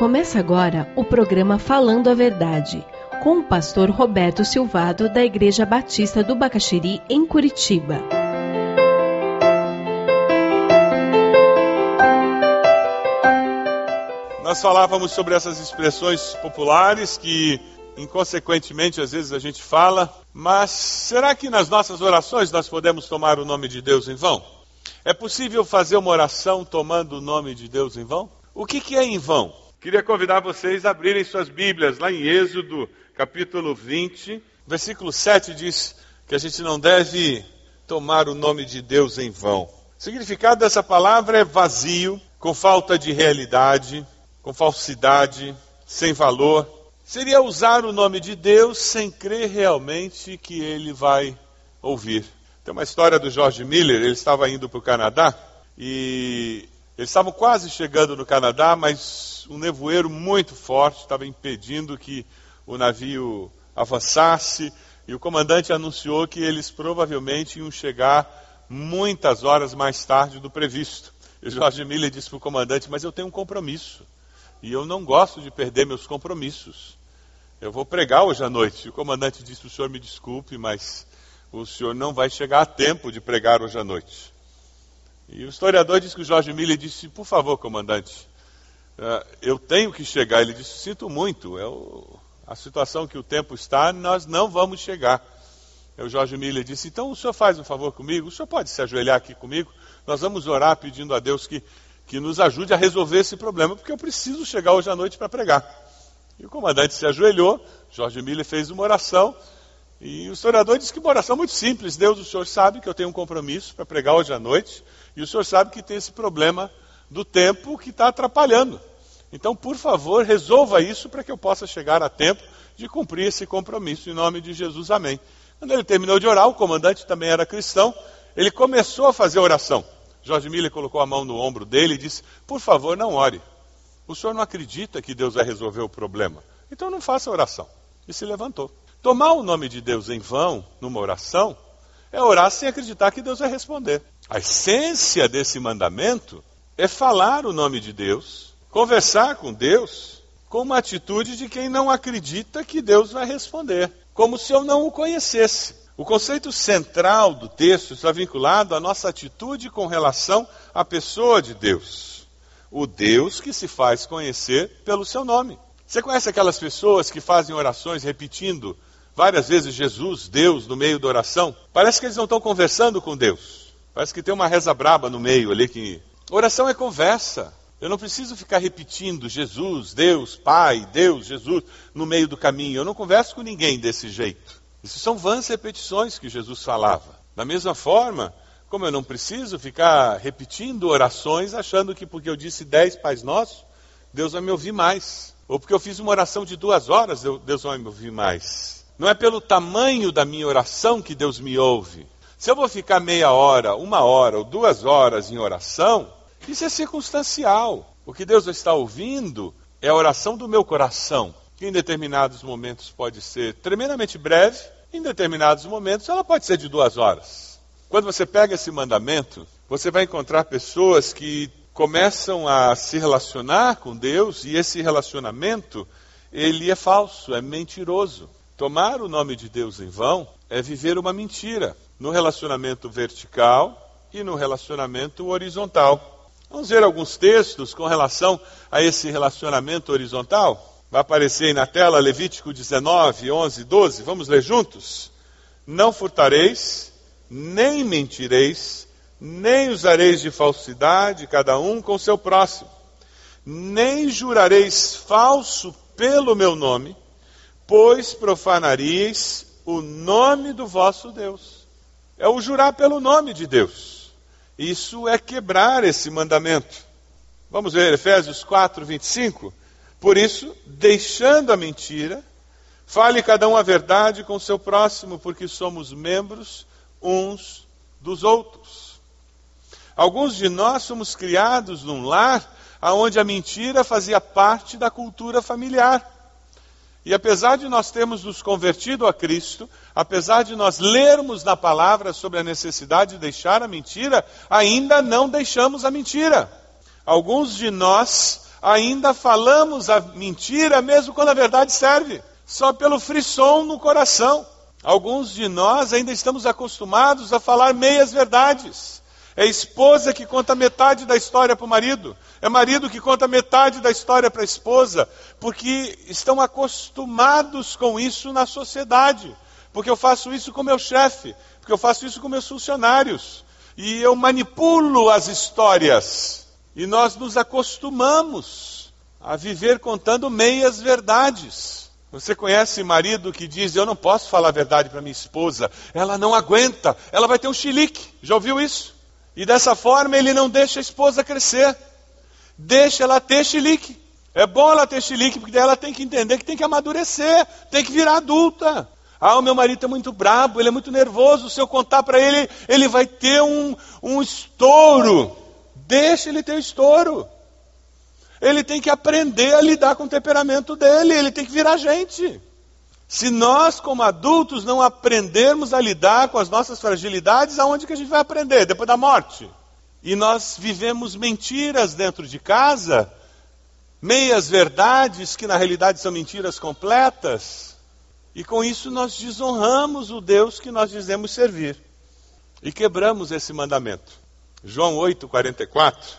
Começa agora o programa Falando a Verdade, com o pastor Roberto Silvado, da Igreja Batista do Bacaxiri, em Curitiba. Nós falávamos sobre essas expressões populares que, inconsequentemente, às vezes a gente fala, mas será que nas nossas orações nós podemos tomar o nome de Deus em vão? É possível fazer uma oração tomando o nome de Deus em vão? O que, que é em vão? Queria convidar vocês a abrirem suas Bíblias lá em Êxodo, capítulo 20, versículo 7 diz que a gente não deve tomar o nome de Deus em vão. O significado dessa palavra é vazio, com falta de realidade, com falsidade, sem valor. Seria usar o nome de Deus sem crer realmente que ele vai ouvir. Tem uma história do George Miller, ele estava indo para o Canadá e eles estavam quase chegando no Canadá, mas um nevoeiro muito forte estava impedindo que o navio avançasse. E o comandante anunciou que eles provavelmente iam chegar muitas horas mais tarde do previsto. E Jorge Miller disse para o comandante: Mas eu tenho um compromisso. E eu não gosto de perder meus compromissos. Eu vou pregar hoje à noite. E o comandante disse: O senhor me desculpe, mas o senhor não vai chegar a tempo de pregar hoje à noite. E o historiador diz que o Jorge Miller disse: Por favor, comandante, eh, eu tenho que chegar. Ele disse: Sinto muito, é a situação que o tempo está, nós não vamos chegar. E o Jorge Miller disse: Então o senhor faz um favor comigo, o senhor pode se ajoelhar aqui comigo, nós vamos orar pedindo a Deus que, que nos ajude a resolver esse problema, porque eu preciso chegar hoje à noite para pregar. E o comandante se ajoelhou, Jorge Miller fez uma oração. E o historiador disse que uma oração muito simples. Deus, o senhor sabe que eu tenho um compromisso para pregar hoje à noite. E o senhor sabe que tem esse problema do tempo que está atrapalhando. Então, por favor, resolva isso para que eu possa chegar a tempo de cumprir esse compromisso. Em nome de Jesus, amém. Quando ele terminou de orar, o comandante também era cristão, ele começou a fazer oração. Jorge Miller colocou a mão no ombro dele e disse: Por favor, não ore. O senhor não acredita que Deus vai resolver o problema. Então não faça oração. E se levantou. Tomar o nome de Deus em vão, numa oração, é orar sem acreditar que Deus vai responder. A essência desse mandamento é falar o nome de Deus, conversar com Deus, com uma atitude de quem não acredita que Deus vai responder, como se eu não o conhecesse. O conceito central do texto está vinculado à nossa atitude com relação à pessoa de Deus. O Deus que se faz conhecer pelo seu nome. Você conhece aquelas pessoas que fazem orações repetindo várias vezes Jesus, Deus, no meio da oração? Parece que eles não estão conversando com Deus. Parece que tem uma reza braba no meio ali que. Oração é conversa. Eu não preciso ficar repetindo Jesus, Deus, Pai, Deus, Jesus no meio do caminho. Eu não converso com ninguém desse jeito. Isso são vãs repetições que Jesus falava. Da mesma forma, como eu não preciso ficar repetindo orações achando que porque eu disse dez Pais Nossos, Deus vai me ouvir mais. Ou porque eu fiz uma oração de duas horas, Deus vai me ouvir mais. Não é pelo tamanho da minha oração que Deus me ouve, se eu vou ficar meia hora, uma hora ou duas horas em oração, isso é circunstancial. O que Deus está ouvindo é a oração do meu coração, que em determinados momentos pode ser tremendamente breve, em determinados momentos ela pode ser de duas horas. Quando você pega esse mandamento, você vai encontrar pessoas que começam a se relacionar com Deus e esse relacionamento ele é falso, é mentiroso. Tomar o nome de Deus em vão é viver uma mentira no relacionamento vertical e no relacionamento horizontal. Vamos ver alguns textos com relação a esse relacionamento horizontal? Vai aparecer aí na tela Levítico 19, 11, 12. Vamos ler juntos? Não furtareis, nem mentireis, nem usareis de falsidade, cada um com seu próximo. Nem jurareis falso pelo meu nome, pois profanareis o nome do vosso Deus é o jurar pelo nome de Deus. Isso é quebrar esse mandamento. Vamos ver Efésios 4, 25. Por isso, deixando a mentira, fale cada um a verdade com o seu próximo, porque somos membros uns dos outros. Alguns de nós somos criados num lar onde a mentira fazia parte da cultura familiar. E apesar de nós termos nos convertido a Cristo, apesar de nós lermos na palavra sobre a necessidade de deixar a mentira, ainda não deixamos a mentira. Alguns de nós ainda falamos a mentira mesmo quando a verdade serve, só pelo frisson no coração. Alguns de nós ainda estamos acostumados a falar meias verdades. É esposa que conta metade da história para o marido. É marido que conta metade da história para a esposa. Porque estão acostumados com isso na sociedade. Porque eu faço isso com meu chefe. Porque eu faço isso com meus funcionários. E eu manipulo as histórias. E nós nos acostumamos a viver contando meias verdades. Você conhece marido que diz: Eu não posso falar a verdade para minha esposa, ela não aguenta, ela vai ter um chilique. Já ouviu isso? E dessa forma ele não deixa a esposa crescer. Deixa ela ter chilique. É bom ela ter chilique, porque daí ela tem que entender que tem que amadurecer, tem que virar adulta. Ah, o meu marido é muito brabo, ele é muito nervoso. Se eu contar para ele, ele vai ter um, um estouro. Deixa ele ter estouro. Ele tem que aprender a lidar com o temperamento dele, ele tem que virar gente. Se nós, como adultos, não aprendermos a lidar com as nossas fragilidades, aonde que a gente vai aprender? Depois da morte. E nós vivemos mentiras dentro de casa, meias verdades que na realidade são mentiras completas. E com isso nós desonramos o Deus que nós dizemos servir. E quebramos esse mandamento. João 8, 44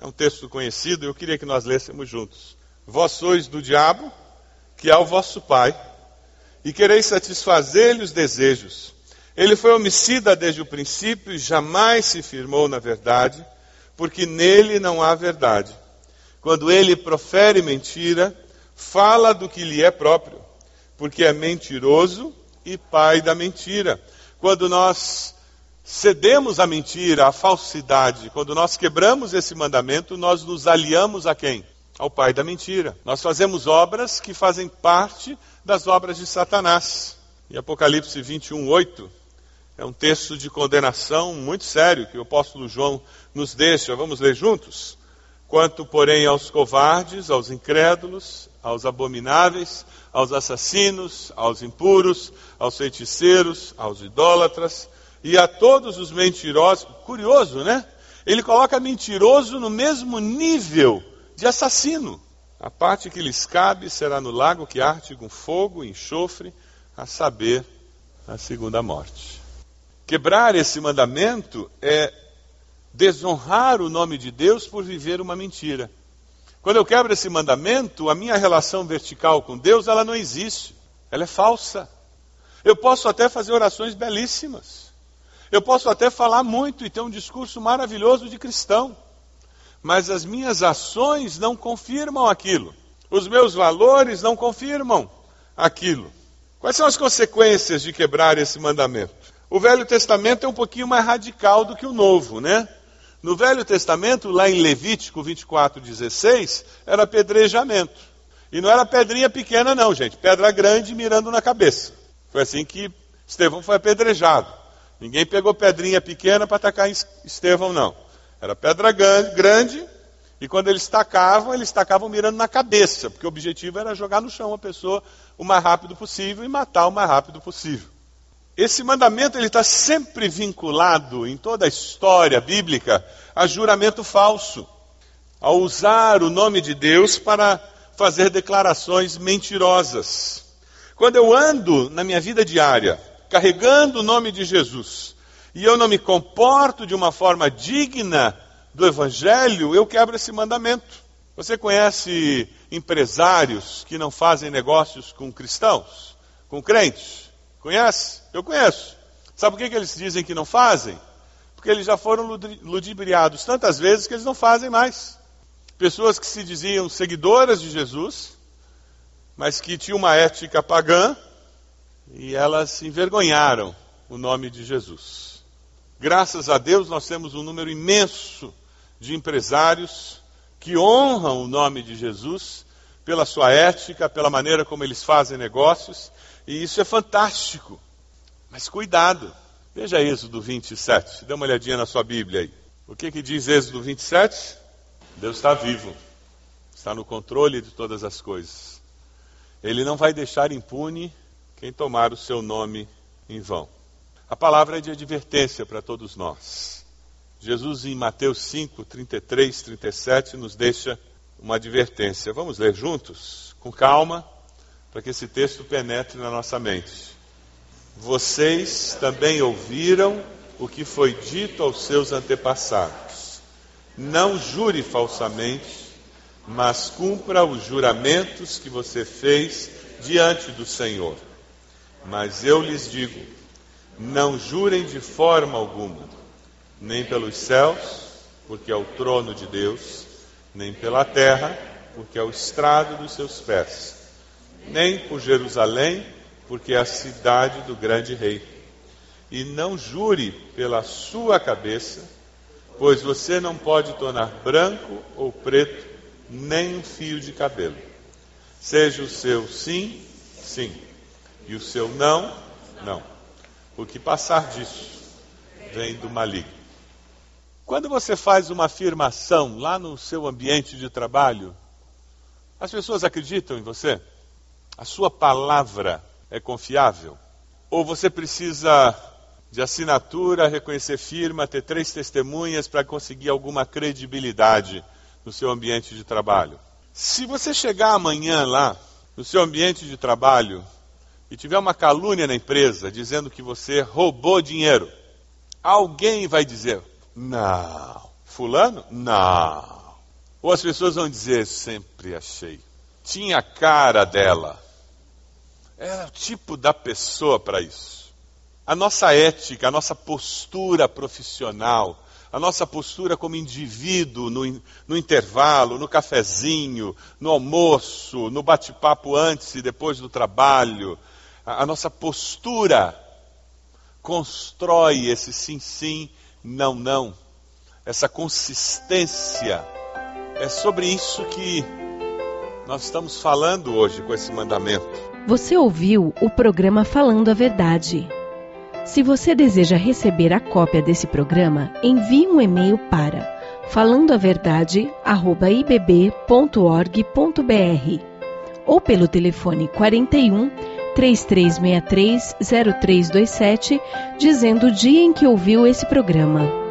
é um texto conhecido, eu queria que nós lêssemos juntos. Vós sois do diabo, que é o vosso pai e quereis satisfazer-lhe os desejos. Ele foi homicida desde o princípio e jamais se firmou na verdade, porque nele não há verdade. Quando ele profere mentira, fala do que lhe é próprio, porque é mentiroso e pai da mentira. Quando nós cedemos à mentira, à falsidade, quando nós quebramos esse mandamento, nós nos aliamos a quem? Ao pai da mentira. Nós fazemos obras que fazem parte das obras de Satanás. E Apocalipse 21, 8 é um texto de condenação muito sério que o apóstolo João nos deixa. Vamos ler juntos? Quanto, porém, aos covardes, aos incrédulos, aos abomináveis, aos assassinos, aos impuros, aos feiticeiros, aos idólatras e a todos os mentirosos. Curioso, né? Ele coloca mentiroso no mesmo nível de assassino. A parte que lhes cabe será no lago que arde com fogo e enxofre, a saber, a segunda morte. Quebrar esse mandamento é desonrar o nome de Deus por viver uma mentira. Quando eu quebro esse mandamento, a minha relação vertical com Deus, ela não existe. Ela é falsa. Eu posso até fazer orações belíssimas. Eu posso até falar muito e ter um discurso maravilhoso de cristão mas as minhas ações não confirmam aquilo. Os meus valores não confirmam aquilo. Quais são as consequências de quebrar esse mandamento? O Velho Testamento é um pouquinho mais radical do que o Novo, né? No Velho Testamento, lá em Levítico 24, 16, era apedrejamento. E não era pedrinha pequena, não, gente. Pedra grande mirando na cabeça. Foi assim que Estevão foi apedrejado. Ninguém pegou pedrinha pequena para atacar Estevão, não. Era pedra grande, e quando eles tacavam, eles tacavam mirando na cabeça, porque o objetivo era jogar no chão a pessoa o mais rápido possível e matar o mais rápido possível. Esse mandamento ele está sempre vinculado em toda a história bíblica a juramento falso, a usar o nome de Deus para fazer declarações mentirosas. Quando eu ando na minha vida diária carregando o nome de Jesus, e eu não me comporto de uma forma digna do Evangelho, eu quebro esse mandamento. Você conhece empresários que não fazem negócios com cristãos, com crentes? Conhece? Eu conheço. Sabe por que, que eles dizem que não fazem? Porque eles já foram ludibriados tantas vezes que eles não fazem mais. Pessoas que se diziam seguidoras de Jesus, mas que tinham uma ética pagã, e elas envergonharam o nome de Jesus. Graças a Deus, nós temos um número imenso de empresários que honram o nome de Jesus pela sua ética, pela maneira como eles fazem negócios, e isso é fantástico. Mas cuidado, veja Êxodo 27, dê uma olhadinha na sua Bíblia aí. O que, que diz Êxodo 27? Deus está vivo, está no controle de todas as coisas. Ele não vai deixar impune quem tomar o seu nome em vão. A palavra é de advertência para todos nós. Jesus, em Mateus 5, 33, 37, nos deixa uma advertência. Vamos ler juntos, com calma, para que esse texto penetre na nossa mente. Vocês também ouviram o que foi dito aos seus antepassados. Não jure falsamente, mas cumpra os juramentos que você fez diante do Senhor. Mas eu lhes digo: não jurem de forma alguma, nem pelos céus, porque é o trono de Deus, nem pela terra, porque é o estrado dos seus pés, nem por Jerusalém, porque é a cidade do grande rei. E não jure pela sua cabeça, pois você não pode tornar branco ou preto nem um fio de cabelo. Seja o seu sim, sim, e o seu não, não. O que passar disso vem do maligno. Quando você faz uma afirmação lá no seu ambiente de trabalho, as pessoas acreditam em você? A sua palavra é confiável? Ou você precisa de assinatura, reconhecer firma, ter três testemunhas para conseguir alguma credibilidade no seu ambiente de trabalho? Se você chegar amanhã lá, no seu ambiente de trabalho, e tiver uma calúnia na empresa dizendo que você roubou dinheiro, alguém vai dizer: não. Fulano? Não. Ou as pessoas vão dizer: sempre achei. Tinha a cara dela. Era o tipo da pessoa para isso. A nossa ética, a nossa postura profissional, a nossa postura como indivíduo no, no intervalo, no cafezinho, no almoço, no bate-papo antes e depois do trabalho, a, nossa postura constrói esse sim, sim, não, não, essa consistência. É sobre isso que nós estamos falando hoje com esse mandamento. Você ouviu o programa Falando a Verdade. Se você deseja receber a cópia desse programa, envie um e-mail para falandoaverdade@ibb.org.br ou pelo telefone 41 3363 0327, dizendo o dia em que ouviu esse programa.